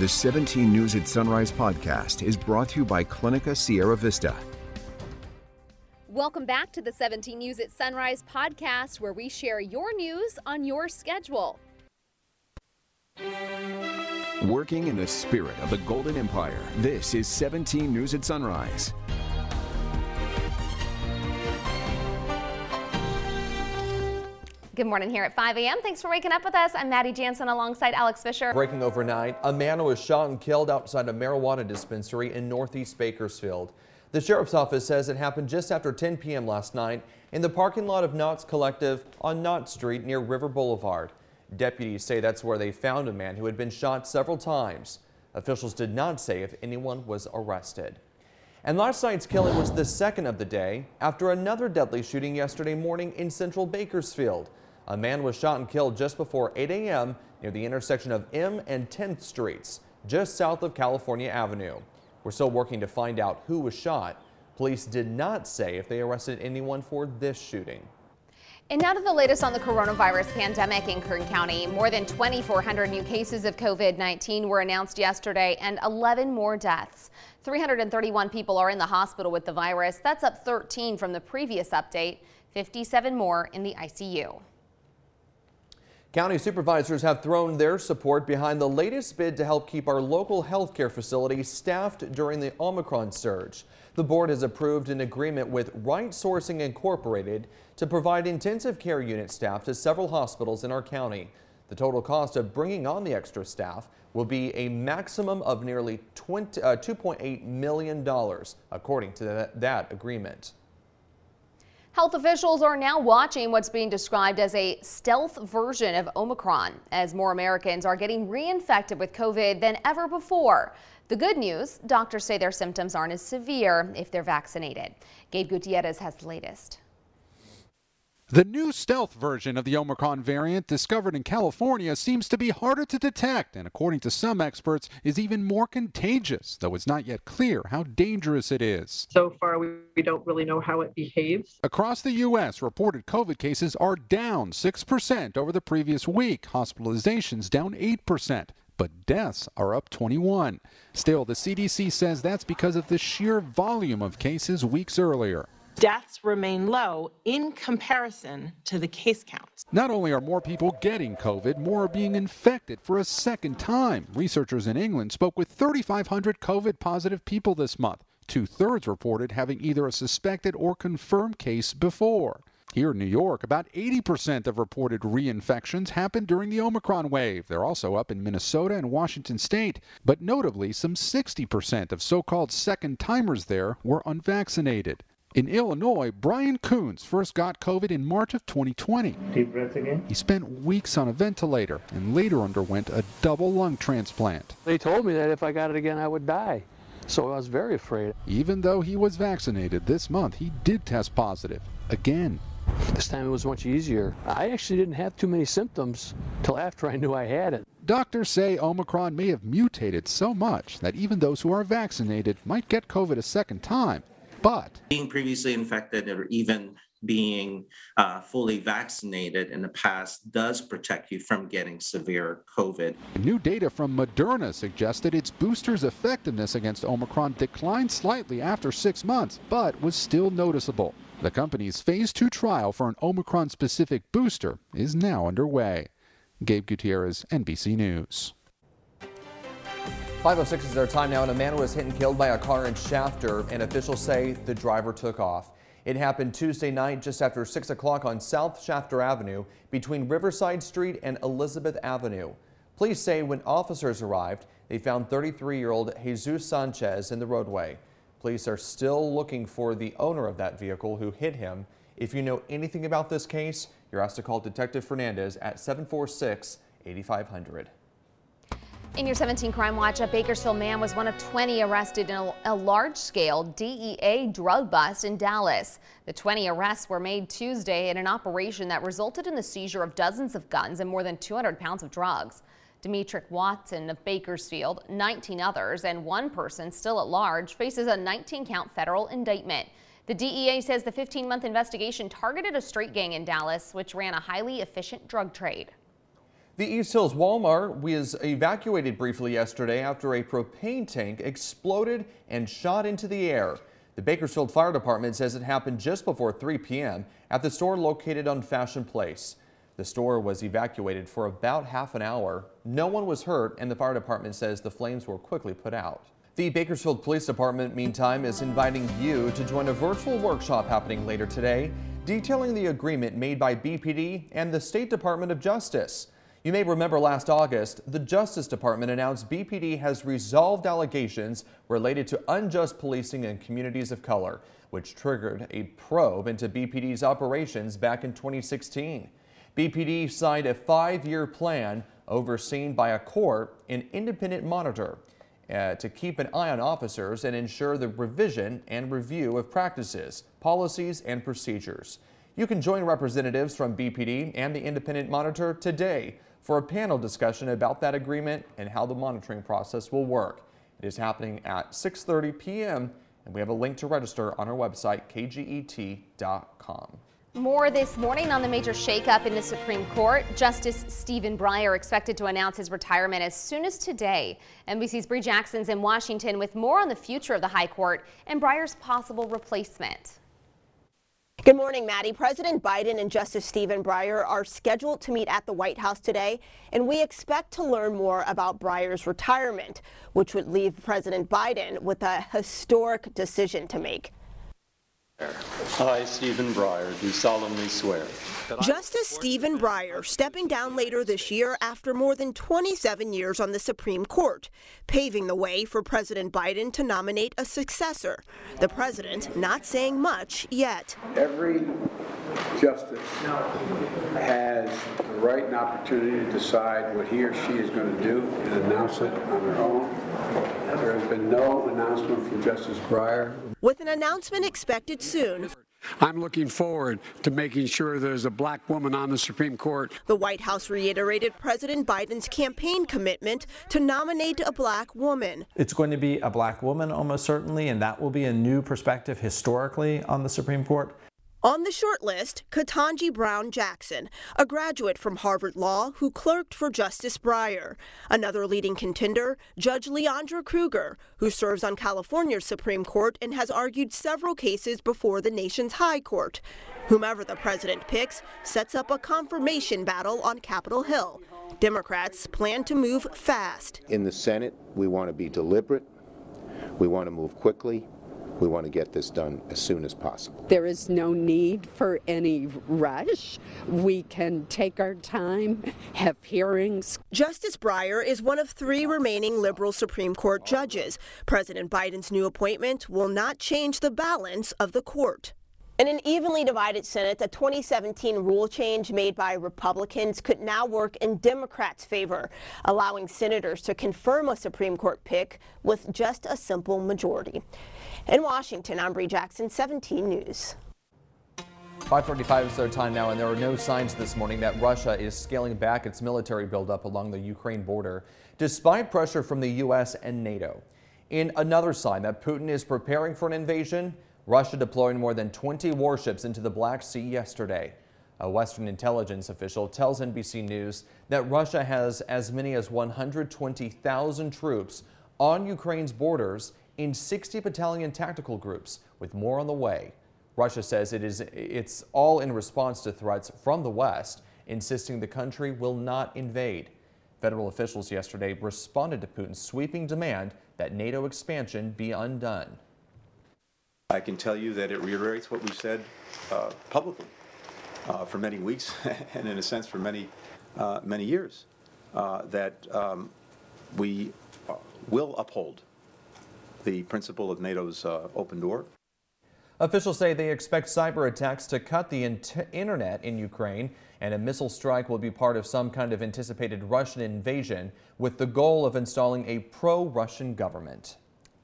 The 17 News at Sunrise podcast is brought to you by Clinica Sierra Vista. Welcome back to the 17 News at Sunrise podcast, where we share your news on your schedule. Working in the spirit of the Golden Empire, this is 17 News at Sunrise. Good morning here at 5 a.m. Thanks for waking up with us. I'm Maddie Jansen alongside Alex Fisher. Breaking overnight, a man was shot and killed outside a marijuana dispensary in northeast Bakersfield. The sheriff's office says it happened just after 10 p.m. last night in the parking lot of Knott's Collective on Knott Street near River Boulevard. Deputies say that's where they found a man who had been shot several times. Officials did not say if anyone was arrested. And last night's killing was the second of the day after another deadly shooting yesterday morning in central Bakersfield. A man was shot and killed just before 8 a.m. near the intersection of M and 10th Streets, just south of California Avenue. We're still working to find out who was shot. Police did not say if they arrested anyone for this shooting. And now to the latest on the coronavirus pandemic in Kern County. More than 2,400 new cases of COVID-19 were announced yesterday and 11 more deaths. 331 people are in the hospital with the virus. That's up 13 from the previous update, 57 more in the ICU. County supervisors have thrown their support behind the latest bid to help keep our local healthcare facilities staffed during the Omicron surge. The board has approved an agreement with Right Sourcing Incorporated to provide intensive care unit staff to several hospitals in our county. The total cost of bringing on the extra staff will be a maximum of nearly $2.8 uh, million, according to that, that agreement. Health officials are now watching what's being described as a stealth version of Omicron as more Americans are getting reinfected with COVID than ever before. The good news, doctors say their symptoms aren't as severe if they're vaccinated. Gabe Gutierrez has the latest. The new stealth version of the Omicron variant discovered in California seems to be harder to detect and, according to some experts, is even more contagious, though it's not yet clear how dangerous it is. So far, we, don't really know how it behaves. Across the U.S., reported COVID cases are down 6% over the previous week, hospitalizations down 8% but deaths are up 21. Still, the CDC says that's because of the sheer volume of cases weeks earlier deaths remain low in comparison to the case counts. Not only are more people getting COVID, more are being infected for a second time. Researchers in England spoke with 3,500 COVID positive people this month. Two thirds reported having either a suspected or confirmed case before. Here in New York, about 80% of reported reinfections happened during the Omicron wave. They're also up in Minnesota and Washington state. But notably, some 60% of so called second timers there were unvaccinated. In Illinois, Brian Coons first got COVID in March of 2020. Deep breath again. He spent weeks on a ventilator and later underwent a double lung transplant. They told me that if I got it again, I would die. So I was very afraid. Even though he was vaccinated this month, he did test positive again. This time it was much easier. I actually didn't have too many symptoms till after I knew I had it. Doctors say Omicron may have mutated so much that even those who are vaccinated might get COVID a second time but being previously infected or even being uh, fully vaccinated in the past does protect you from getting severe COVID. New data from Moderna suggested its booster's effectiveness against Omicron declined slightly after six months, but was still noticeable. The company's phase two trial for an Omicron specific booster is now underway. Gabe Gutierrez, NBC News. 506 is our time now, and a man was hit and killed by a car in Shafter, and officials say the driver took off. It happened Tuesday night just after 6 o'clock on South Shafter Avenue between Riverside Street and Elizabeth Avenue. Police say when officers arrived, they found 33-year-old Jesus Sanchez in the roadway. Police are still looking for the owner of that vehicle who hit him. If you know anything about this case, you're asked to call Detective Fernandez at 746 8500. In your 17 Crime Watch, a Bakersfield man was one of 20 arrested in a, large-scale DEA drug bust in Dallas. The 20 arrests were made Tuesday in an operation that resulted in the seizure of dozens of guns and more than 200 pounds of drugs. Demetric Watson of Bakersfield, 19 others, and one person still at large faces a 19-count federal indictment. The DEA says the 15-month investigation targeted a street gang in Dallas, which ran a highly efficient drug trade. The East Hills Walmart was evacuated briefly yesterday after a propane tank exploded and shot into the air. The Bakersfield Fire Department says it happened just before 3 p.m. at the store located on Fashion Place. The store was evacuated for about half an hour. No one was hurt, and the fire department says the flames were quickly put out. The Bakersfield Police Department, meantime, is inviting you to join a virtual workshop happening later today, detailing the agreement made by BPD and the State Department of Justice. You may remember last August, the Justice Department announced BPD has resolved allegations related to unjust policing in communities of color, which triggered a probe into BPD's operations back in 2016. BPD signed a five-year plan overseen by a court and independent monitor uh, to keep an eye on officers and ensure the revision and review of practices, policies, and procedures. You can join representatives from BPD and the independent monitor today for a panel discussion about that agreement and how the monitoring process will work. It is happening at 6.30 p.m. and we have a link to register on our website, kget.com. More this morning on the major shakeup in the Supreme Court. Justice Stephen Breyer expected to announce his retirement as soon as today. NBC's Bree Jackson's in Washington with more on the future of the High Court and Breyer's possible replacement. Good morning, Maddie. President Biden and Justice Stephen Breyer are scheduled to meet at the White House today, and we expect to learn more about Breyer's retirement, which would leave President Biden with a historic decision to make. I, Stephen Breyer, do solemnly swear. Justice Stephen Breyer stepping down later this year after more than 27 years on the Supreme Court, paving the way for President Biden to nominate a successor. The president not saying much yet. Every justice has the right and opportunity to decide what he or she is going to do and announce it on their own. There has been no announcement from Justice Breyer. With an announcement expected soon, I'm looking forward to making sure there's a black woman on the Supreme Court. The White House reiterated President Biden's campaign commitment to nominate a black woman. It's going to be a black woman almost certainly, and that will be a new perspective historically on the Supreme Court. On the short list, Ketanji Brown Jackson, a graduate from Harvard Law who clerked for Justice Breyer. Another leading contender, Judge Leondra Kruger, who serves on California's Supreme Court and has argued several cases before the nation's High Court. Whomever the president picks sets up a confirmation battle on Capitol Hill. Democrats plan to move fast. In the Senate, we want to be deliberate. We want to move quickly we want to get this done as soon as possible. There is no need for any rush. We can take our time, have hearings. Justice Breyer is one of three remaining liberal Supreme Court judges. President Biden's new appointment will not change the balance of the court. In an evenly divided Senate, a 2017 rule change made by Republicans could now work in Democrats' favor, allowing senators to confirm a Supreme Court pick with just a simple majority. In Washington, I'm Bree Jackson, 17 News. 5:35 is their time now, and there are no signs this morning that Russia is scaling back its military buildup along the Ukraine border, despite pressure from the U.S. and NATO. In another sign that Putin is preparing for an invasion, Russia deploying more than 20 warships into the Black Sea yesterday. A Western intelligence official tells NBC News that Russia has as many as 120,000 troops on Ukraine's borders in 60 battalion tactical groups, with more on the way. Russia says it is it's all in response to threats from the West, insisting the country will not invade. Federal officials yesterday responded to Putin's sweeping demand that NATO expansion be undone. I can tell you that it reiterates what we've said uh, publicly uh, for many weeks and, in a sense, for many, uh, many years, uh, that um, we uh, will uphold the principle of NATO's uh, open door. Officials say they expect cyber attacks to cut the internet in Ukraine, and a missile strike will be part of some kind of anticipated Russian invasion with the goal of installing a pro-Russian government.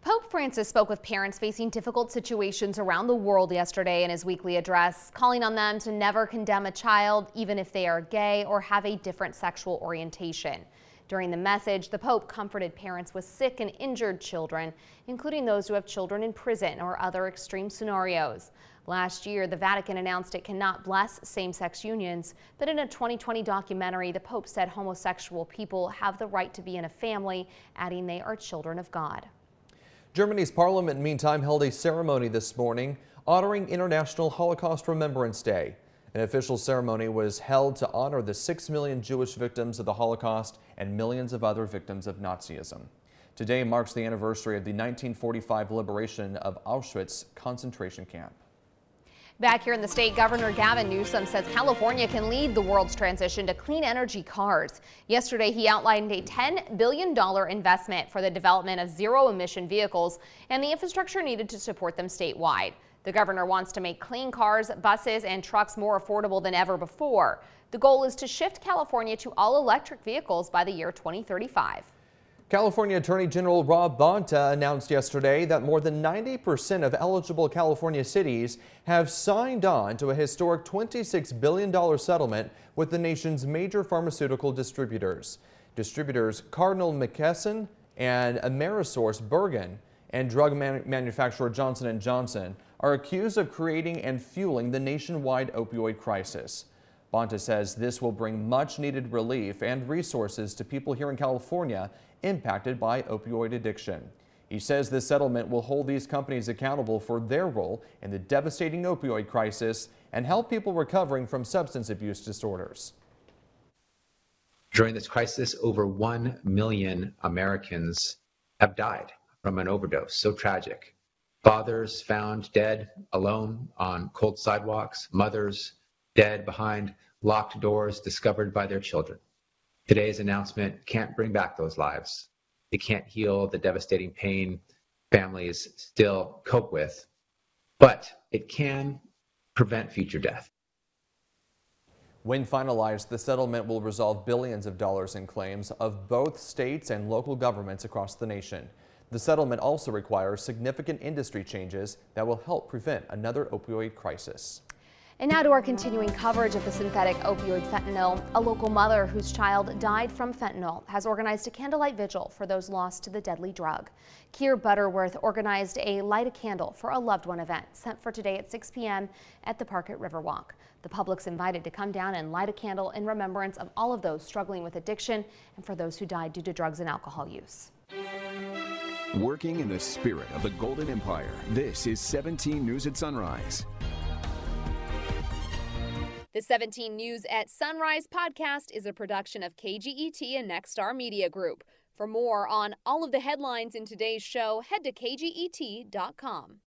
Pope Francis spoke with parents facing difficult situations around the world yesterday in his weekly address, calling on them to never condemn a child, even if they are gay or have a different sexual orientation. During the message, the Pope comforted parents with sick and injured children, including those who have children in prison or other extreme scenarios. Last year, the Vatican announced it cannot bless same-sex unions, but in a 2020 documentary, the Pope said homosexual people have the right to be in a family, adding they are children of God. Germany's parliament, meantime, held a ceremony this morning honoring International Holocaust Remembrance Day. An official ceremony was held to honor the six million Jewish victims of the Holocaust and millions of other victims of Nazism. Today marks the anniversary of the 1945 liberation of Auschwitz concentration camp. Back here in the state, Governor Gavin Newsom says California can lead the world's transition to clean energy cars. Yesterday, he outlined a $10 billion investment for the development of zero emission vehicles and the infrastructure needed to support them statewide. The governor wants to make clean cars, buses, and trucks more affordable than ever before. The goal is to shift California to all electric vehicles by the year 2035. California Attorney General Rob Bonta announced yesterday that more than 90% of eligible California cities have signed on to a historic $26 billion settlement with the nation's major pharmaceutical distributors. Distributors Cardinal McKesson and AmerisourceBergen and drug man manufacturer Johnson & Johnson are accused of creating and fueling the nationwide opioid crisis. Bonta says this will bring much needed relief and resources to people here in California impacted by opioid addiction. He says this settlement will hold these companies accountable for their role in the devastating opioid crisis and help people recovering from substance abuse disorders. During this crisis, over 1 million Americans have died from an overdose. So tragic. Fathers found dead alone on cold sidewalks, mothers dead behind locked doors discovered by their children. Today's announcement can't bring back those lives. It can't heal the devastating pain families still cope with, but it can prevent future death. When finalized, the settlement will resolve billions of dollars in claims of both states and local governments across the nation. The settlement also requires significant industry changes that will help prevent another opioid crisis. And now to our continuing coverage of the synthetic opioid fentanyl. A local mother whose child died from fentanyl has organized a candlelight vigil for those lost to the deadly drug. Keir Butterworth organized a Light a Candle for a Loved One event sent for today at 6 p.m. at the park at Riverwalk. The public's invited to come down and light a candle in remembrance of all of those struggling with addiction and for those who died due to drugs and alcohol use. Working in the spirit of the Golden Empire, this is 17 News at Sunrise. The 17 News at Sunrise podcast is a production of KGET and Nexstar Media Group. For more on all of the headlines in today's show, head to kget.com.